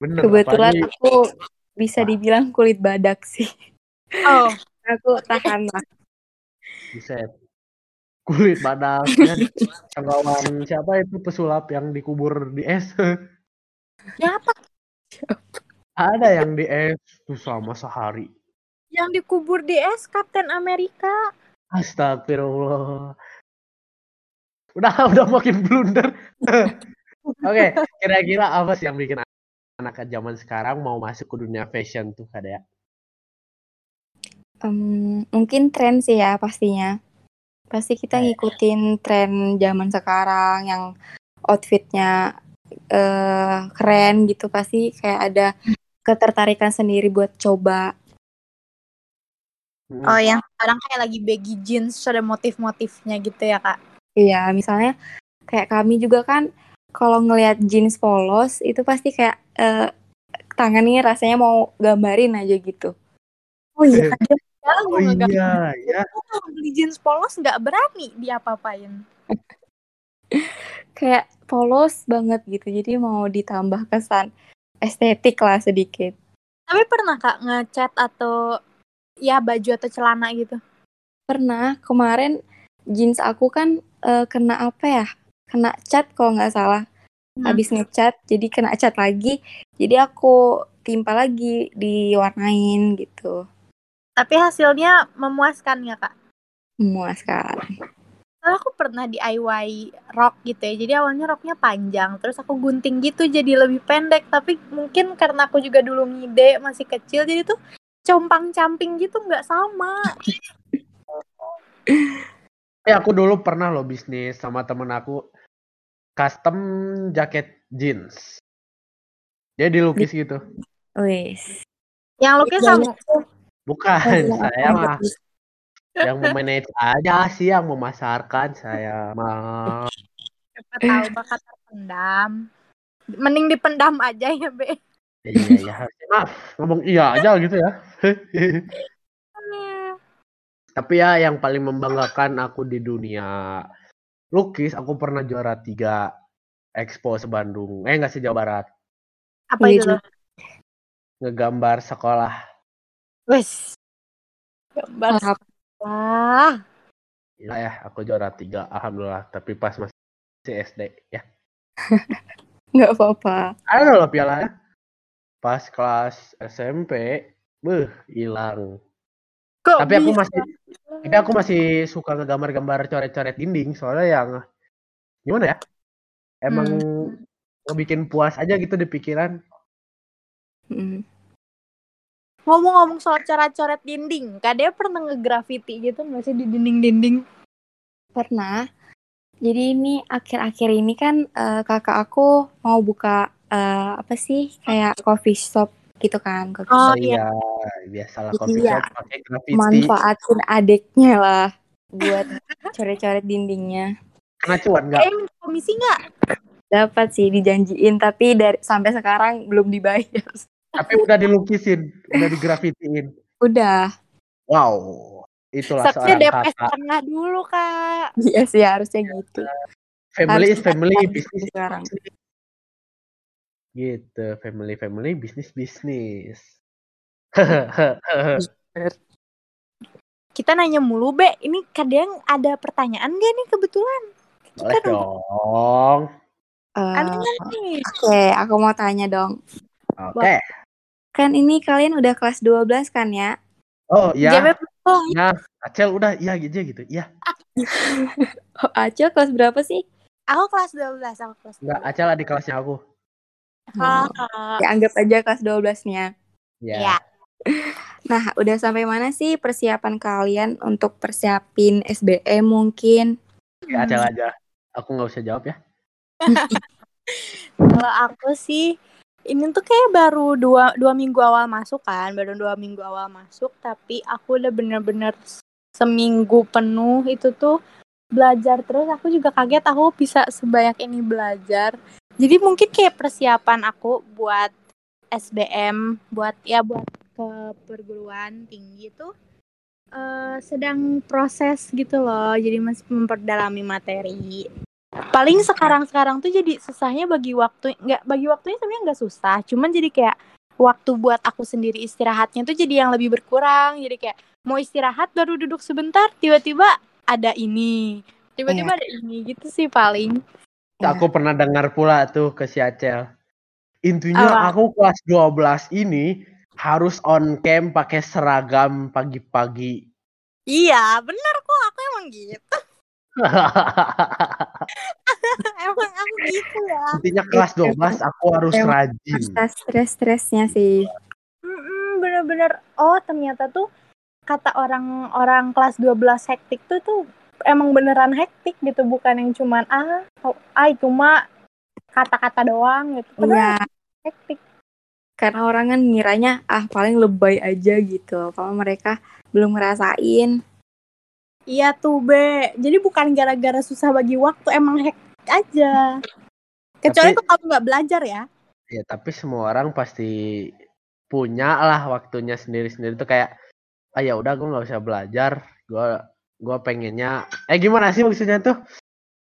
Speaker 5: Bener,
Speaker 6: Kebetulan
Speaker 5: apalagi
Speaker 6: aku bisa
Speaker 5: Wah.
Speaker 6: dibilang kulit badak sih.
Speaker 4: Oh,
Speaker 6: Aku tahan lah.
Speaker 5: buset. Kulit badak ya. Cenggawan siapa itu pesulap yang dikubur di es?
Speaker 4: siapa
Speaker 5: Ada yang di es tuh selama sehari.
Speaker 4: yang dikubur di es Kapten Amerika?
Speaker 5: Astagfirullah. Udah udah makin blunder. Oke, kira-kira apa sih yang bikin anak zaman sekarang mau masuk ke dunia fashion tuh kada ya?
Speaker 6: Em, mungkin tren sih ya pastinya. Pasti kita
Speaker 5: Kayak
Speaker 6: ngikutin tren zaman sekarang yang outfitnya eh keren gitu. Pasti kayak ada ketertarikan sendiri buat coba.
Speaker 5: Hmm.
Speaker 4: Oh, yang sekarang kayak lagi baggy jeans ada motif-motifnya gitu ya, Kak.
Speaker 6: Iya, misalnya kayak kami juga kan kalau ngelihat jeans polos itu pasti kayak eh, tangannya rasanya mau gambarin aja gitu.
Speaker 4: Oh iya, kadang
Speaker 5: Oh
Speaker 4: nggak
Speaker 5: iya, ya.
Speaker 4: kalau beli jeans polos nggak berani diapa-apain.
Speaker 6: Kayak polos banget gitu. Jadi mau ditambah kesan estetik lah sedikit.
Speaker 4: Tapi pernah Kak ngecat atau ya baju atau celana gitu?
Speaker 6: Pernah kemarin jeans aku kan eh, kena apa ya? Kena cat kalau nggak salah.
Speaker 4: Hmm.
Speaker 6: Habis ngecat jadi kena cat lagi. Jadi aku timpa lagi diwarnain gitu.
Speaker 4: Tapi hasilnya memuaskan ya Kak?
Speaker 6: Memuaskan.
Speaker 4: Soalnya aku pernah DIY rok gitu ya. Jadi awalnya roknya panjang, terus aku gunting gitu jadi lebih pendek. Tapi mungkin karena aku juga dulu ngide masih kecil, jadi tuh compang-camping gitu nggak sama.
Speaker 5: Eh aku dulu pernah loh bisnis sama temen aku custom jaket jeans. Dia dilukis gitu.
Speaker 6: Wis.
Speaker 4: Yang lukis sama
Speaker 5: Bukan,
Speaker 6: Hasil
Speaker 5: saya
Speaker 6: apa
Speaker 5: mah yang memanage aja sih yang memasarkan saya mah.
Speaker 4: siapa tahu bakat terpendam. Mending dipendam aja ya, Be.
Speaker 5: Iya ya harusnya maaf ngomong iya aja gitu ya. Tapi ya yang paling membanggakan aku di dunia lukis, aku pernah juara tiga Expo sebandung. Eh nggak sih Jawa Barat.
Speaker 4: Apa
Speaker 6: Iya,
Speaker 4: itu?
Speaker 5: Ngegambar sekolah.
Speaker 4: Wes. Gambar sekolah.
Speaker 5: Gila ya, aku juara tiga. Alhamdulillah. Tapi pas masih SD ya.
Speaker 6: nggak apa-apa.
Speaker 5: Ada loh pialanya. Pas kelas SMP, beuh, hilang.
Speaker 4: Kok
Speaker 5: Tapi aku
Speaker 4: bisa?
Speaker 5: masih tapi aku masih suka ngegambar-gambar coret-coret dinding soalnya yang gimana ya? Emang
Speaker 6: Hmm.
Speaker 5: ngebikin puas aja gitu di pikiran.
Speaker 6: Mm.
Speaker 4: Ngomong-ngomong soal coret-coret dinding, Kak Dea pernah nge-graffiti gitu nggak sih di dinding-dinding?
Speaker 6: Pernah. Jadi ini akhir-akhir ini kan eh, kakak aku mau buka eh, apa sih kayak coffee shop gitu kan. Coffee
Speaker 4: Oh, iya.
Speaker 5: biasalah
Speaker 6: Jadi
Speaker 5: coffee
Speaker 6: ya,
Speaker 5: pakai graffiti.
Speaker 6: Manfaatin adeknya lah buat coret-coret dindingnya.
Speaker 5: Kena cuan nggak?
Speaker 4: Eh, komisi nggak?
Speaker 6: Dapat sih dijanjiin tapi dari sampai sekarang belum dibayar.
Speaker 5: Tapi udah dilukisin, udah digrafitiin.
Speaker 6: Udah.
Speaker 5: Wow, itulah
Speaker 4: Tapi
Speaker 5: seorang
Speaker 4: DP
Speaker 5: kakak.
Speaker 4: setengah dulu, Kak.
Speaker 6: Iya sih harusnya gitu.
Speaker 5: Family
Speaker 6: Harus
Speaker 5: is family, bisnis is
Speaker 6: sekarang.
Speaker 5: Gitu, family family, bisnis bisnis.
Speaker 4: Kita nanya mulu, Be. Ini kadang ada pertanyaan gak nih kebetulan?
Speaker 5: Boleh
Speaker 4: Kita
Speaker 5: dong.
Speaker 6: Eh,
Speaker 4: Ada nggak nih?
Speaker 6: Oke, aku mau tanya dong.
Speaker 5: Oke.
Speaker 6: Kan ini kalian udah kelas 12 kan ya?
Speaker 5: Oh iya,
Speaker 4: JB
Speaker 5: ya, Acel udah iya aja gitu. Iya.
Speaker 6: Oh, Acil kelas berapa sih?
Speaker 4: Aku kelas 12, aku kelas 12.
Speaker 5: Enggak, Acel adik kelasnya aku.
Speaker 4: Ah,
Speaker 6: Ya anggap aja kelas 12-nya.
Speaker 5: Ya.
Speaker 4: Iya.
Speaker 6: Nah, udah sampai mana sih persiapan kalian untuk persiapin SBM mungkin?
Speaker 5: Ya, Acel aja. Aku nggak usah jawab ya.
Speaker 4: Kalau aku sih ini tuh kayak baru dua, dua minggu awal masuk kan, baru dua minggu awal masuk, tapi aku udah bener-bener seminggu penuh itu tuh belajar terus. Aku juga kaget aku bisa sebanyak ini belajar. Jadi mungkin kayak persiapan aku buat SBM, buat ya buat ke perguruan tinggi tuh eh, sedang proses gitu loh. Jadi masih memperdalami materi. Paling sekarang-sekarang tuh jadi susahnya bagi waktu nggak bagi waktunya sebenarnya nggak susah. Cuman jadi kayak waktu buat aku sendiri istirahatnya tuh jadi yang lebih berkurang. Jadi kayak mau istirahat baru duduk sebentar tiba-tiba ada ini. Tiba-tiba ada ini gitu sih paling.
Speaker 5: Aku pernah dengar pula tuh ke si Acel. Intinya
Speaker 4: Apa?
Speaker 5: aku kelas 12 ini harus on cam pakai seragam pagi-pagi.
Speaker 4: iya bener kok aku emang gitu emang aku gitu ya
Speaker 5: Intinya kelas 12 aku harus
Speaker 6: Emang
Speaker 5: rajin.
Speaker 6: Masa stres-stresnya sih.
Speaker 4: Bener-bener oh ternyata tuh kata orang-orang kelas 12 hektik tuh tuh emang beneran hektik gitu bukan yang cuman ah oh, ah cuma kata-kata doang gitu.
Speaker 6: Iya,
Speaker 4: padahal hektik.
Speaker 6: Karena orang kan ngiranya ah paling lebay aja gitu. Kalau mereka belum ngerasain.
Speaker 4: iya tuh be. Jadi bukan gara-gara susah bagi waktu emang hektik aja. Kecuali
Speaker 5: Tapi-
Speaker 4: tuh kamu nggak belajar ya.
Speaker 5: Ya, tapi semua orang pasti punya lah waktunya sendiri-sendiri. Tuh kayak ah ya udah gue nggak usah belajar, gue gue pengennya eh gimana sih maksudnya tuh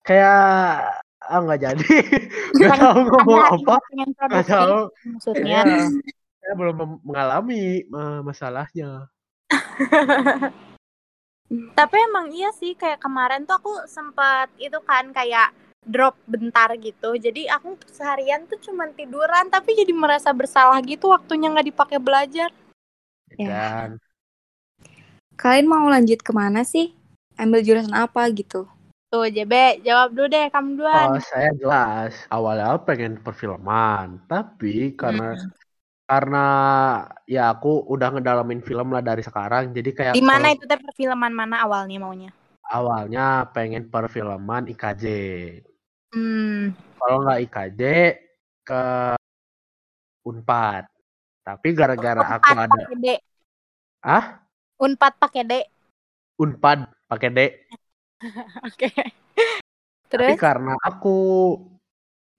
Speaker 5: kayak ah nggak jadi nggak
Speaker 4: Kan
Speaker 5: tahu ngomong
Speaker 4: Ada
Speaker 5: apa
Speaker 4: pengen
Speaker 5: nggak tahu
Speaker 4: maksudnya
Speaker 5: ya, saya belum mengalami eh, masalahnya
Speaker 4: Tapi emang iya sih kayak kemarin tuh aku sempat itu kan kayak drop bentar gitu. Jadi aku seharian tuh cuman tiduran tapi jadi merasa bersalah gitu waktunya nggak dipakai belajar.
Speaker 6: Ya.
Speaker 5: dan
Speaker 6: Kalian mau lanjut ke mana sih? Ambil jurusan apa gitu?
Speaker 4: Tuh JB jawab dulu deh kamu duluan.
Speaker 5: Oh, saya jelas awalnya pengen perfilman, tapi karena
Speaker 4: Hmm.
Speaker 5: karena ya aku udah ngedalamin film lah dari sekarang, jadi kayak
Speaker 4: Di mana itu teh perfilman mana awalnya maunya?
Speaker 5: awalnya pengen perfilman IKJ.
Speaker 4: Hmm.
Speaker 5: Kalau nggak IKJ ke Unpad. Tapi gara-gara aku
Speaker 4: Unpad
Speaker 5: ada
Speaker 4: pakai D.
Speaker 5: ah
Speaker 4: Unpad pakai D.
Speaker 5: Unpad pakai D.
Speaker 4: Oke.
Speaker 5: Tapi
Speaker 4: Terus
Speaker 5: karena aku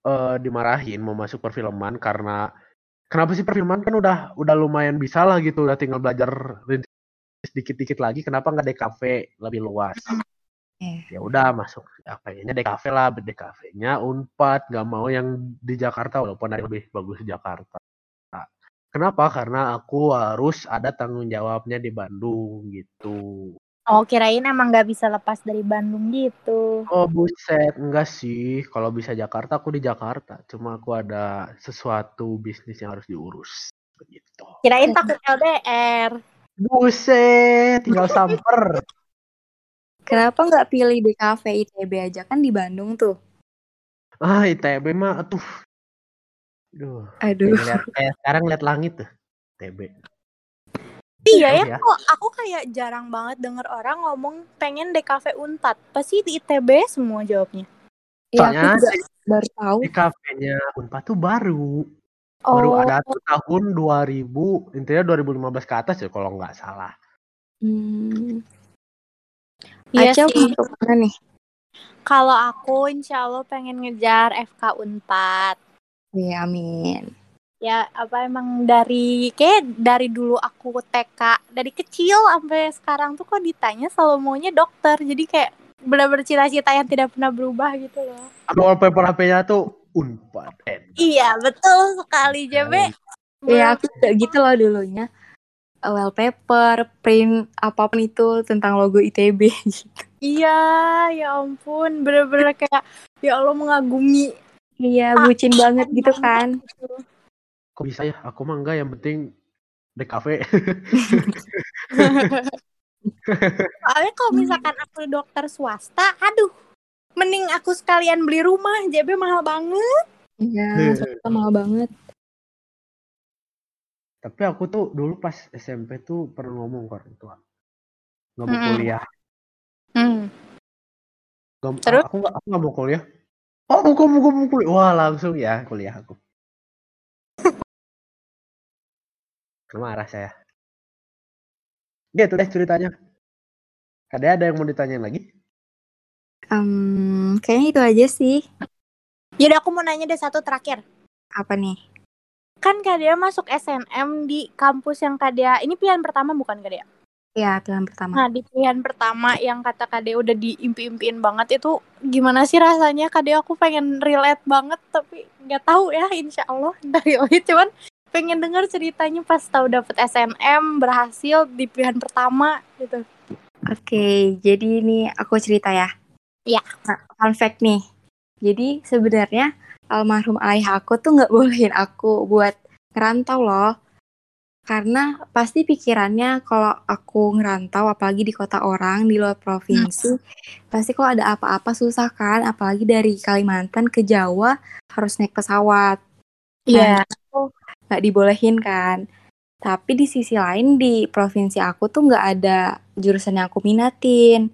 Speaker 5: eh, dimarahin mau masuk perfilman karena kenapa sih perfilman kan udah udah lumayan bisa lah gitu udah tinggal belajar sedikit-dikit lagi kenapa nggak DKV lebih luas
Speaker 6: Iya.
Speaker 5: ya udah masuk ya, pengennya DKV lah DKV-nya Unpad nggak mau yang di Jakarta walaupun ada yang lebih bagus di Jakarta Nah, kenapa karena aku harus ada tanggung jawabnya di Bandung gitu
Speaker 4: oh kirain emang nggak bisa lepas dari Bandung gitu.
Speaker 5: Oh buset, enggak sih. Kalau bisa Jakarta, aku di Jakarta. Cuma aku ada sesuatu bisnis yang harus diurus. Begitu.
Speaker 4: Kirain takut LDR.
Speaker 5: Buset, tinggal samper.
Speaker 6: Kenapa nggak pilih DKV ITB aja kan di Bandung tuh?
Speaker 5: Ah, ITB mah aduh. Duh,
Speaker 6: Aduh.
Speaker 5: kayak, kayak sekarang lihat langit tuh. ITB.
Speaker 4: Iya ya,
Speaker 5: Ya.
Speaker 4: kok aku kayak jarang banget denger orang ngomong pengen DKV Unpad. Pasti di ITB semua jawabnya.
Speaker 6: Ya,
Speaker 5: Soalnya
Speaker 6: aku juga baru tahu.
Speaker 5: di kafenya Unpad tuh baru. Baru
Speaker 4: Oh,
Speaker 5: ada tuh tahun 2000, intinya 2015 ke atas ya kalau nggak salah.
Speaker 6: Hmm.
Speaker 4: iya
Speaker 6: Acel
Speaker 4: sih.
Speaker 6: mana nih?
Speaker 4: Kalau aku insya Allah pengen ngejar FK Unpad.
Speaker 6: Iya, amin.
Speaker 4: Ya apa emang dari kayak dari dulu aku TK dari kecil sampai sekarang tuh kok ditanya selalu maunya dokter. Jadi kayak benar-benar cita-cita yang tidak pernah berubah gitu loh.
Speaker 5: Ada wallpaper HP-nya tuh Unpad.
Speaker 4: Iya betul sekali JB.
Speaker 6: Iya, aku juga gitu loh dulunya. Wallpaper, print, apa pun itu tentang logo ITB gitu.
Speaker 4: Iya ya ampun bener-bener kayak ya Allah mengagumi.
Speaker 6: Iya,
Speaker 4: Ah,
Speaker 6: bucin banget gitu kan.
Speaker 5: Kok bisa ya? Aku mah enggak, yang penting DKV.
Speaker 4: Soalnya kalau misalkan aku dokter swasta, aduh, mending aku sekalian beli rumah, JB mahal banget.
Speaker 6: Iya, swasta mahal banget.
Speaker 5: Tapi aku tuh dulu pas SMP tuh pernah ngomong ke orang tua. Nggak mau
Speaker 4: Mm-mm.
Speaker 5: kuliah.
Speaker 4: Hmm. Terus?
Speaker 5: Aku nggak aku nggak mau kuliah. Oh, buku buku buku kuliah. Wah, langsung ya kuliah aku. Marah saya. Gitu deh ceritanya. Ada ada yang mau ditanyain lagi?
Speaker 6: Em, kayaknya itu aja sih.
Speaker 4: Yaudah aku mau nanya deh satu terakhir.
Speaker 6: Apa nih?
Speaker 4: Kan Kak Dea masuk SNM di kampus yang Kak Dea, ini pilihan pertama bukan Kak Dea?
Speaker 6: Ya, pilihan pertama.
Speaker 4: Nah di pilihan pertama yang kata Kak Dea udah diimpi-impiin banget itu gimana sih rasanya Kak Dea aku pengen relate banget tapi nggak tahu ya insya Allah relate cuman pengen denger ceritanya pas tahu dapet SNM berhasil di pilihan pertama gitu.
Speaker 6: Oke, jadi ini aku cerita ya.
Speaker 4: Iya.
Speaker 6: Nah, fun fact nih. Jadi sebenarnya almarhum ayah aku tuh nggak bolehin aku buat ngerantau loh. Karena pasti pikirannya kalau aku ngerantau, apalagi di kota orang, di luar provinsi, pasti kok ada apa-apa susah kan, apalagi dari Kalimantan ke Jawa harus naik pesawat.
Speaker 4: Iya.
Speaker 6: Nggak dibolehin kan. Tapi di sisi lain di provinsi aku tuh nggak ada jurusan yang aku minatin.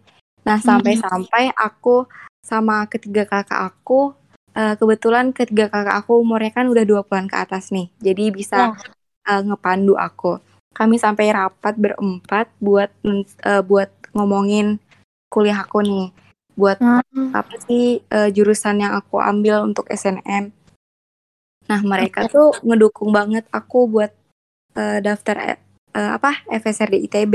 Speaker 6: Nah sampai-sampai aku sama ketiga kakak aku, eh, kebetulan ketiga kakak aku umurnya kan udah 20-an ke atas nih. Jadi bisa eh, ngepandu aku. Kami sampai rapat berempat buat eh, buat ngomongin kuliah aku nih. Buat
Speaker 4: Hmm.
Speaker 6: apa sih eh, jurusan yang aku ambil untuk SNM. Nah, mereka tuh ngedukung banget aku buat eh, daftar eh, apa FSR di ITB.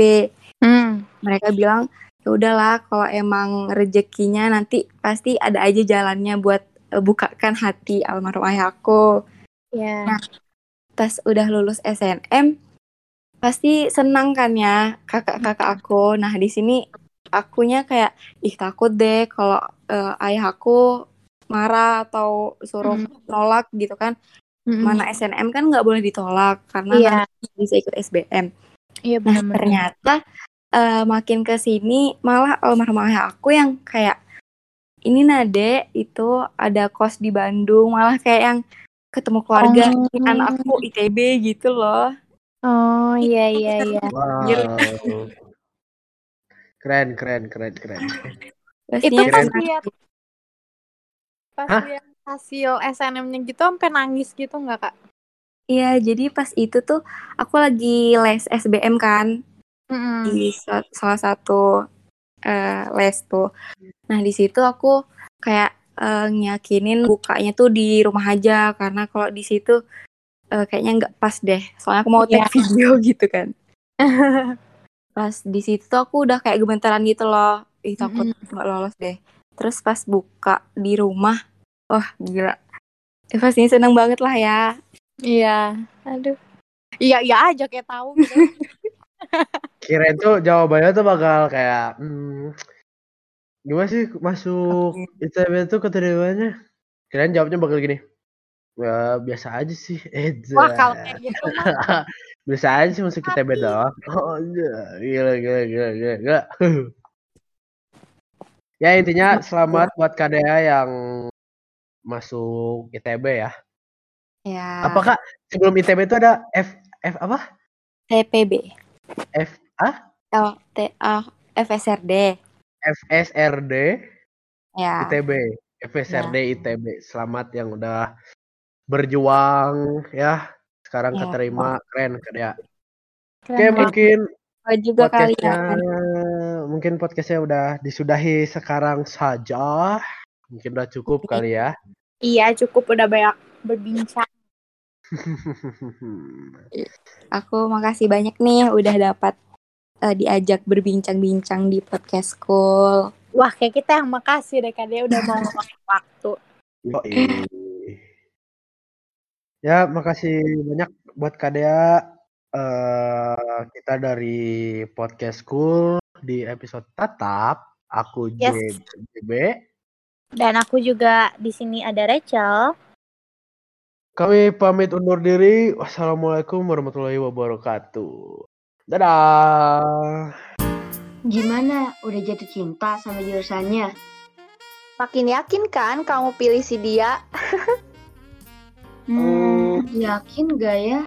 Speaker 4: Hmm.
Speaker 6: Mereka bilang ya udahlah kalau emang rezekinya nanti pasti ada aja jalannya buat eh, bukakan hati almarhum ayah aku.
Speaker 4: Iya.
Speaker 6: Nah, Pas udah lulus SNM pasti senang kan ya kakak-kakak aku. Nah, di sini akunya kayak ih takut deh kalau eh, ayah aku marah atau suruh nolak gitu kan. Mana SNM kan nggak boleh ditolak karena nanti bisa ikut SBM.
Speaker 4: Iya
Speaker 6: Nah,
Speaker 4: benar-benar.
Speaker 6: ternyata eh, makin ke sini malah almarhum ayah aku yang kayak ini Nade itu ada kos di Bandung, malah kayak yang ketemu keluarga
Speaker 4: Oh.
Speaker 6: ini anakku ITB gitu loh.
Speaker 4: Oh iya iya iya.
Speaker 5: Wow. Keren, keren, keren, keren.
Speaker 4: Itu
Speaker 6: Pastinya
Speaker 4: pas
Speaker 6: senang.
Speaker 4: lihat pas
Speaker 5: Hah?
Speaker 4: lihat hasil SNM-nya gitu sampai nangis gitu nggak kak?
Speaker 6: Iya, jadi pas itu tuh aku lagi les SBM kan di sa- salah satu eh, les tuh. Nah, di situ aku kayak eh, nyakinin bukanya tuh di rumah aja karena kalau di situ eh, kayaknya nggak pas deh. Soalnya aku mau take
Speaker 4: Iya.
Speaker 6: video gitu kan. Pas di situ tuh aku udah kayak gemetaran gitu loh. Ih, takut nggak lolos deh. Terus pas buka di rumah, wah gila. Eh, pastinya seneng banget lah ya.
Speaker 4: Iya, aduh. Iya iya aja kayak tahu gitu.
Speaker 5: Kirain tuh jawabannya tuh bakal kayak hmm, gimana sih masuk ITB tuh keterimanya? Kirain jawabnya bakal gini. Ya biasa aja sih. Eh,
Speaker 4: Wah kalau kayak gitu mah.
Speaker 5: biasa aja sih masuk ITB doang. Oh, iya. gila, gila, gila, gila, gila. Ya intinya selamat buat KDA yang masuk ITB ya.
Speaker 6: Ya.
Speaker 5: Apakah sebelum ITB itu ada F F apa?
Speaker 6: TPB.
Speaker 5: F A
Speaker 6: Oh, T A FSRD.
Speaker 5: FSRD
Speaker 6: Ya.
Speaker 5: ITB. FSRD ITB. Selamat yang udah berjuang ya. Sekarang
Speaker 6: Ya.
Speaker 5: keterima keren Kadea. Oke,
Speaker 4: Keren
Speaker 5: mungkin
Speaker 6: Oh, juga
Speaker 5: podcastnya
Speaker 6: kalian.
Speaker 5: mungkin podcastnya udah disudahi sekarang saja. Mungkin udah cukup kali ya.
Speaker 4: Iya, cukup udah banyak berbincang.
Speaker 6: Aku makasih banyak nih udah dapat eh, diajak berbincang-bincang di podcast school.
Speaker 4: Wah, kayak kita yang makasih deh Kak Dea udah mau waktu.
Speaker 5: Yoi. Ya, makasih banyak buat Kadea. Eh kita dari podcast school di episode tatap. Aku
Speaker 4: Yes.
Speaker 5: JB.
Speaker 4: Dan aku juga di sini ada Rachel.
Speaker 5: Kami pamit undur diri. Wassalamualaikum warahmatullahi wabarakatuh. Dadah.
Speaker 3: Gimana? Udah jatuh cinta sama jurusannya?
Speaker 1: Makin yakin kan kamu pilih si dia?
Speaker 3: Hmm, yakin gak ya?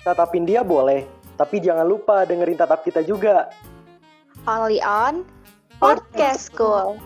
Speaker 2: Tatapin dia boleh, tapi jangan lupa dengerin tatap kita juga.
Speaker 1: Only on Podcast School.